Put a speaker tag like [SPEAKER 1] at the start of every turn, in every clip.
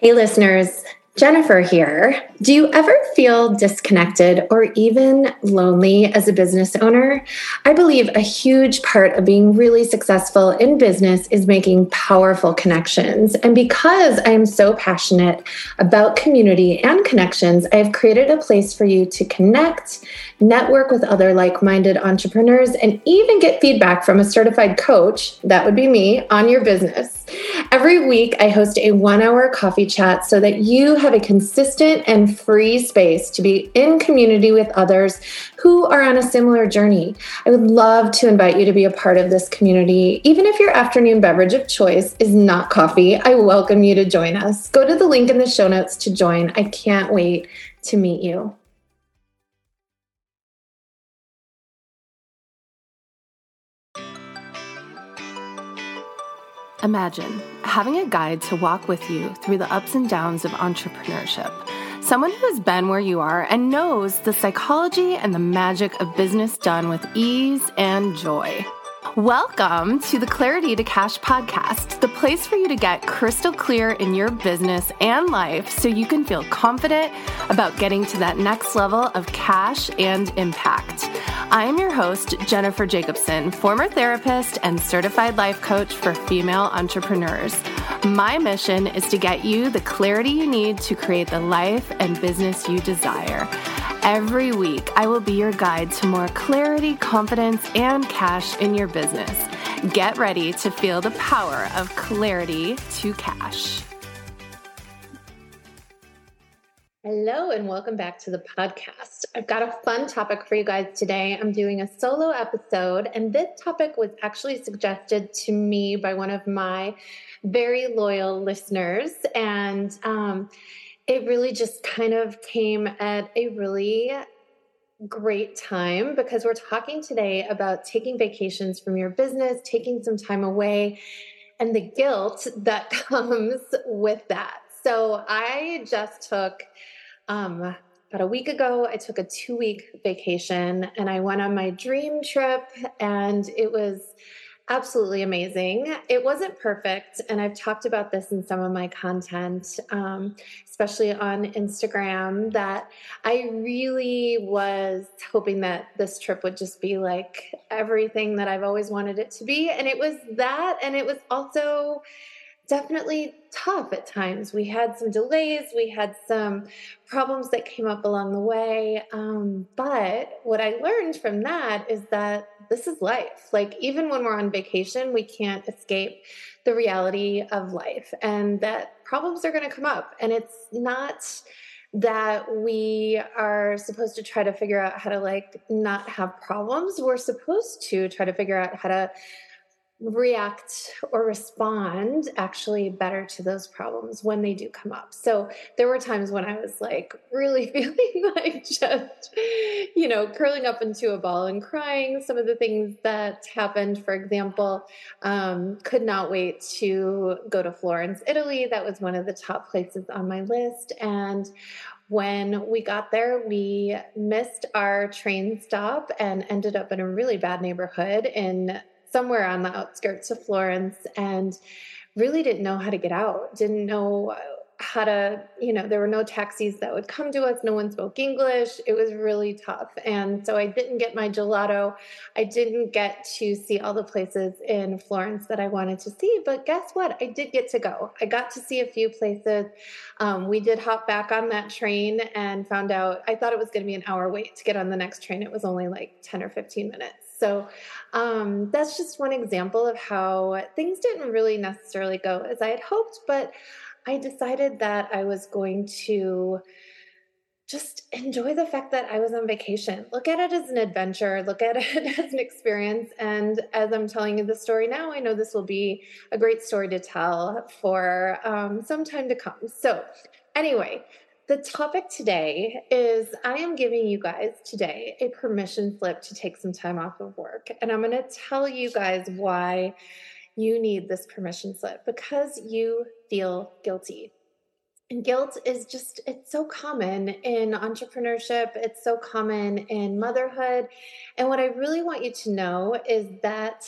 [SPEAKER 1] Hey, listeners. Jennifer here. Do you ever feel disconnected or even lonely as a business owner? I believe a huge part of being really successful in business is making powerful connections. And because I am so passionate about community and connections, I have created a place for you to connect, network with other like minded entrepreneurs, and even get feedback from a certified coach, that would be me, on your business. Every week, I host a one hour coffee chat so that you have a consistent and free space to be in community with others who are on a similar journey. I would love to invite you to be a part of this community. Even if your afternoon beverage of choice is not coffee, I welcome you to join us. Go to the link in the show notes to join. I can't wait to meet you.
[SPEAKER 2] Imagine having a guide to walk with you through the ups and downs of entrepreneurship. Someone who has been where you are and knows the psychology and the magic of business done with ease and joy. Welcome to the Clarity to Cash podcast, the place for you to get crystal clear in your business and life so you can feel confident about getting to that next level of cash and impact. I am your host, Jennifer Jakobsen, former therapist and certified life coach for female entrepreneurs. My mission is to get you the clarity you need to create the life and business you desire. Every week, I will be your guide to more clarity, confidence, and cash in your business. Get ready to feel the power of clarity to cash.
[SPEAKER 1] Hello, and welcome back to the podcast. I've got a fun topic for you guys today. I'm doing a solo episode, and this topic was actually suggested to me by one of my very loyal listeners. And um, it really just kind of came at a really great time because we're talking today about taking vacations from your business, taking some time away, and the guilt that comes with that. So I just took um, about a week ago, I took a two week vacation and I went on my dream trip, and it was absolutely amazing. It wasn't perfect, and I've talked about this in some of my content, um, especially on Instagram, that I really was hoping that this trip would just be like everything that I've always wanted it to be. And it was that, and it was also definitely tough at times. We had some delays, we had some problems that came up along the way. Um, but what I learned from that is that this is life. Like, even when we're on vacation, we can't escape the reality of life and that problems are going to come up. And it's not that we are supposed to try to figure out how to like not have problems. We're supposed to try to figure out how to react or respond actually better to those problems when they do come up. So there were times when I was like really feeling like just, you know, curling up into a ball and crying. Some of the things that happened, for example, um, could not wait to go to Florence, Italy. That was one of the top places on my list. And when we got there, we missed our train stop and ended up in a really bad neighborhood in somewhere on the outskirts of Florence and really didn't know how to get out, didn't know how to, you know, there were no taxis that would come to us. No one spoke English. It was really tough. And so I didn't get my gelato. I didn't get to see all the places in Florence that I wanted to see. But guess what? I did get to go. I got to see a few places. Um, we did hop back on that train and found out I thought it was going to be an hour wait to get on the next train. It was only like 10 or 15 minutes. So um, that's just one example of how things didn't really necessarily go as I had hoped, but I decided that I was going to just enjoy the fact that I was on vacation. Look at it as an adventure, look at it as an experience. And as I'm telling you the story now, I know this will be a great story to tell for um, some time to come. So, anyway, the topic today is I am giving you guys today a permission slip to take some time off of work. And I'm going to tell you guys why you need this permission slip because you feel guilty. And guilt is just, it's so common in entrepreneurship. It's so common in motherhood. And what I really want you to know is that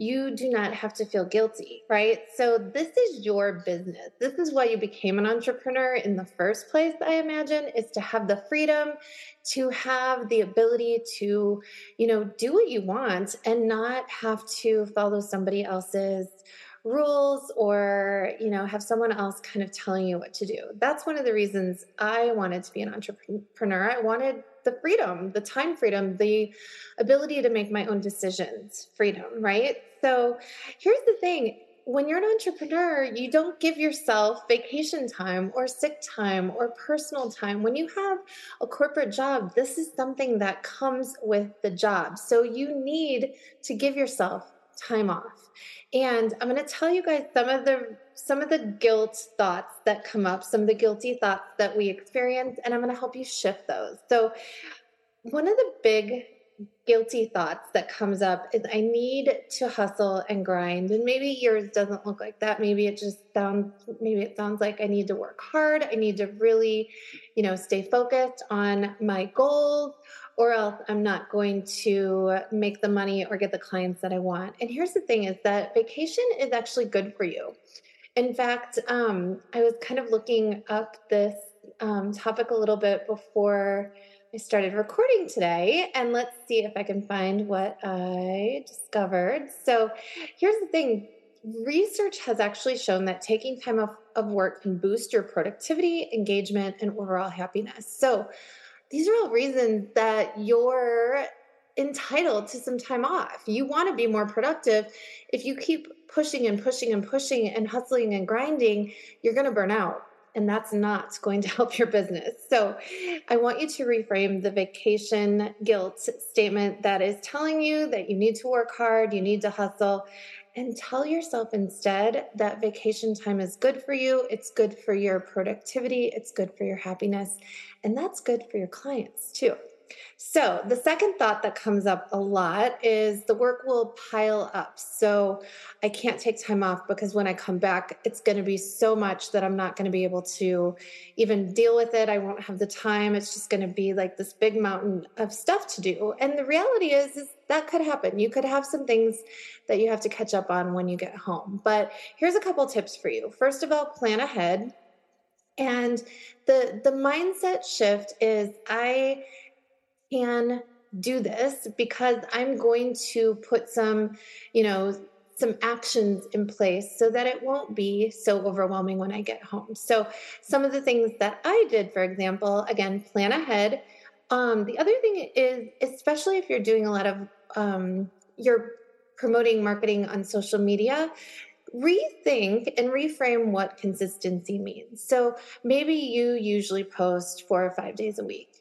[SPEAKER 1] you do not have to feel guilty, right? So this is your business. This is why you became an entrepreneur in the first place, I imagine, is to have the freedom to have the ability to, you know, do what you want and not have to follow somebody else's rules or you know have someone else kind of telling you what to do that's one of the reasons i wanted to be an entrepreneur i wanted the freedom the time freedom the ability to make my own decisions freedom right so here's the thing when you're an entrepreneur, you don't give yourself vacation time or sick time or personal time. When you have a corporate job, this is something that comes with the job. So you need to give yourself time off. And I'm going to tell you guys some of the some of the guilt thoughts that come up, some of the guilty thoughts that we experience, and I'm going to help you shift those. So one of the big guilty thoughts that comes up is I need to hustle and grind. And maybe yours doesn't look like that. Maybe it just sounds maybe it sounds like I need to work hard. I need to really, you know, stay focused on my goals or else I'm not going to make the money or get the clients that I want. And here's the thing is that vacation is actually good for you. In fact, um, I was kind of looking up this um, topic a little bit before I started recording today, and let's see if I can find what I discovered. So, here's the thing research has actually shown that taking time off of work can boost your productivity, engagement, and overall happiness. So, these are all reasons that you're entitled to some time off. You want to be more productive. If you keep pushing and pushing and pushing and hustling and grinding, you're going to burn out. And that's not going to help your business. So, I want you to reframe the vacation guilt statement that is telling you that you need to work hard, you need to hustle, and tell yourself instead that vacation time is good for you. It's good for your productivity. It's good for your happiness. And that's good for your clients too. So, the second thought that comes up a lot is the work will pile up. So, I can't take time off because when I come back, it's going to be so much that I'm not going to be able to even deal with it. I won't have the time. It's just going to be like this big mountain of stuff to do. And the reality is, is that could happen. You could have some things that you have to catch up on when you get home. But here's a couple tips for you. First of all, plan ahead. And the the mindset shift is I can do this because I'm going to put some, you know, some actions in place so that it won't be so overwhelming when I get home. So, some of the things that I did, for example, again, plan ahead. Um, the other thing is, especially if you're doing a lot of, um, you're promoting marketing on social media, rethink and reframe what consistency means. So, maybe you usually post four or five days a week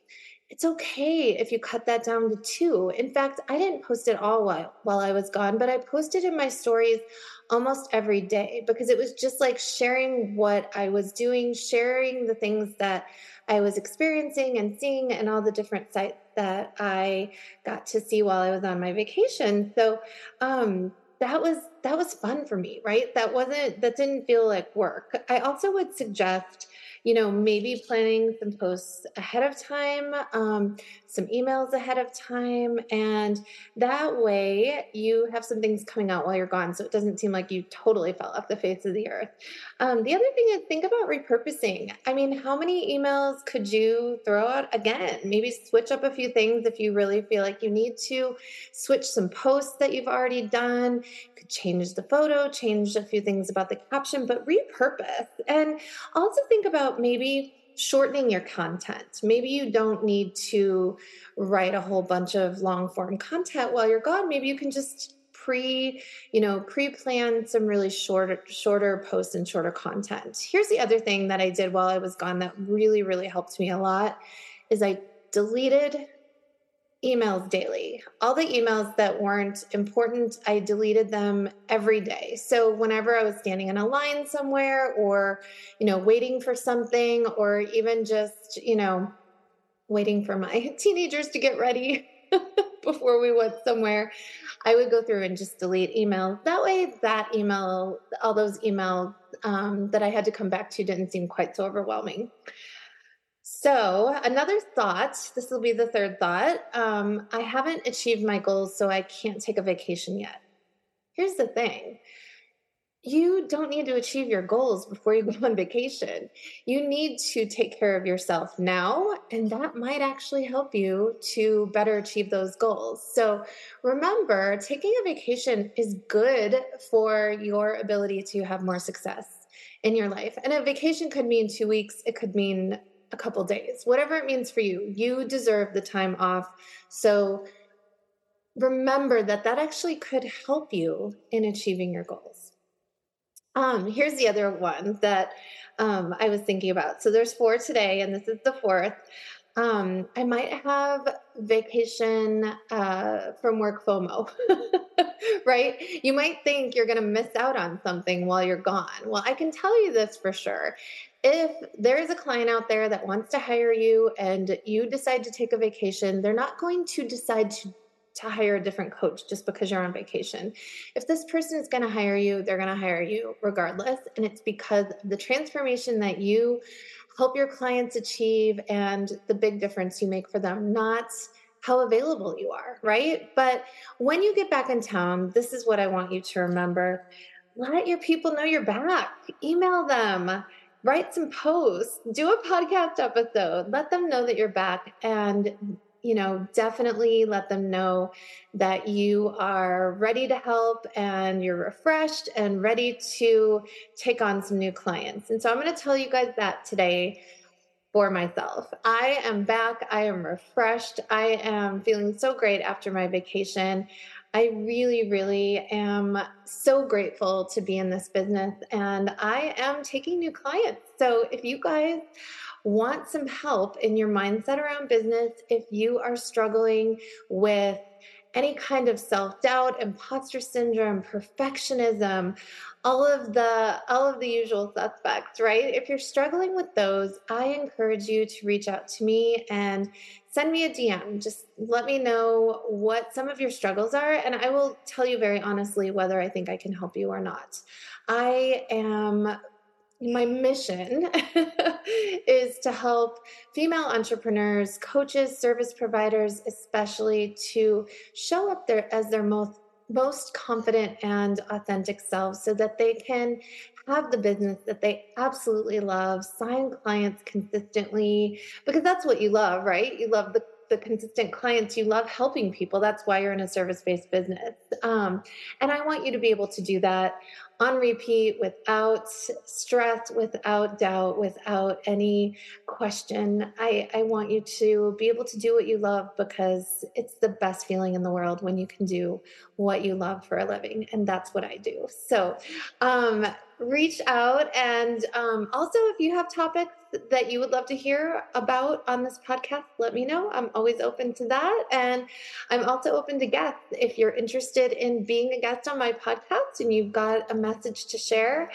[SPEAKER 1] it's okay if you cut that down to two. In fact, I didn't post at all while, while I was gone, but I posted in my stories almost every day because it was just like sharing what I was doing, sharing the things that I was experiencing and seeing, and all the different sites that I got to see while I was on my vacation. So, um, that was that was fun for me right that wasn't that didn't feel like work i also would suggest you know, maybe planning some posts ahead of time, um, some emails ahead of time. And that way you have some things coming out while you're gone. So it doesn't seem like you totally fell off the face of the earth. Um, the other thing is think about repurposing. I mean, how many emails could you throw out again? Maybe switch up a few things if you really feel like you need to, switch some posts that you've already done, could change the photo, change a few things about the caption, but repurpose. And also think about maybe shortening your content. Maybe you don't need to write a whole bunch of long form content while you're gone. Maybe you can just pre you know pre-plan some really shorter shorter posts and shorter content here's the other thing that i did while i was gone that really really helped me a lot is i deleted emails daily. All the emails that weren't important, I deleted them every day. So whenever I was standing in a line somewhere or, you know, waiting for something or even just, you know, waiting for my teenagers to get ready before we went somewhere, I would go through and just delete emails. That way, that email, all those emails um, that I had to come back to didn't seem quite so overwhelming. So, another thought this will be the third thought. Um, I haven't achieved my goals, so I can't take a vacation yet. Here's the thing you don't need to achieve your goals before you go on vacation. You need to take care of yourself now, and that might actually help you to better achieve those goals. So remember, taking a vacation is good for your ability to have more success in your life. And a vacation could mean two weeks, it could mean a couple days, whatever it means for you. You deserve the time off. So remember that that actually could help you in achieving your goals. Um, here's the other one that um, I was thinking about. So there's four today, and this is the fourth. Um, I might have vacation uh, from work FOMO, right? You might think you're going to miss out on something while you're gone. Well, I can tell you this for sure. If there's a client out there that wants to hire you and you decide to take a vacation, they're not going to decide to to hire a different coach just because you're on vacation. If this person is going to hire you, they're going to hire you regardless. And it's because the transformation that you help your clients achieve and the big difference you make for them, not how available you are, right? But when you get back in town, this is what I want you to remember. Let your people know you're back. Email them, write some posts, do a podcast episode, let them know that you're back and you know, definitely let them know that you are ready to help and you're refreshed and ready to take on some new clients. And so I'm going to tell you guys that today for myself. I am back. I am refreshed. I am feeling so great after my vacation. I really, really am so grateful to be in this business and I am taking new clients. So if you guys want some help in your mindset around business, if you are struggling with any kind of self-doubt, imposter syndrome, perfectionism, all of the all of the usual suspects, right? If you're struggling with those, I encourage you to reach out to me and send me a DM. Just let me know what some of your struggles are and I will tell you very honestly whether I think I can help you or not. I am my mission is to help female entrepreneurs, coaches, service providers, especially to show up there as their most most confident and authentic selves so that they can have the business that they absolutely love, sign clients consistently because that's what you love, right? You love the the consistent clients. You love helping people. That's why you're in a service-based business. Um, and i want you to be able to do that on repeat without stress, without doubt, without any question. I, I want you to be able to do what you love because it's the best feeling in the world when you can do what you love for a living. And that's what I do. So, um, reach out. And um, also, if you have topics that you would love to hear about on this podcast, let me know. I'm always open to that. And I'm also open to guests. If you're interested in being a guest on my podcast and you've got a message to share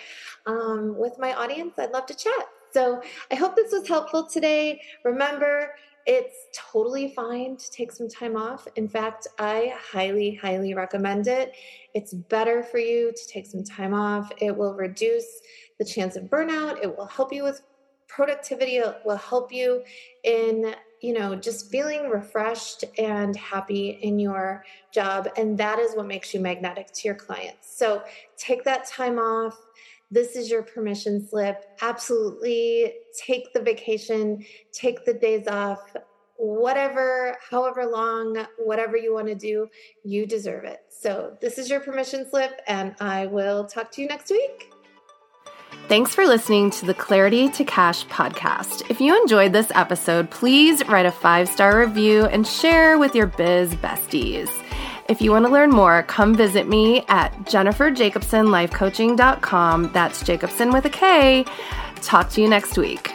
[SPEAKER 1] um, with my audience, I'd love to chat. So I hope this was helpful today. Remember, it's totally fine to take some time off. In fact, I highly, highly recommend it. It's better for you to take some time off. It will reduce the chance of burnout. It will help you with productivity. It will help you in, you know, just feeling refreshed and happy in your job. And that is what makes you magnetic to your clients. So take that time off this is your permission slip. Absolutely take the vacation, take the days off, whatever, however long, whatever you want to do, you deserve it. So, this is your permission slip, and I will talk to you next week.
[SPEAKER 2] Thanks for listening to the Clarity to Cash podcast. If you enjoyed this episode, please write a five star review and share with your biz besties. If you want to learn more, come visit me at jenniferjakobsenlifecoaching.com. That's Jakobsen with a K. Talk to you next week.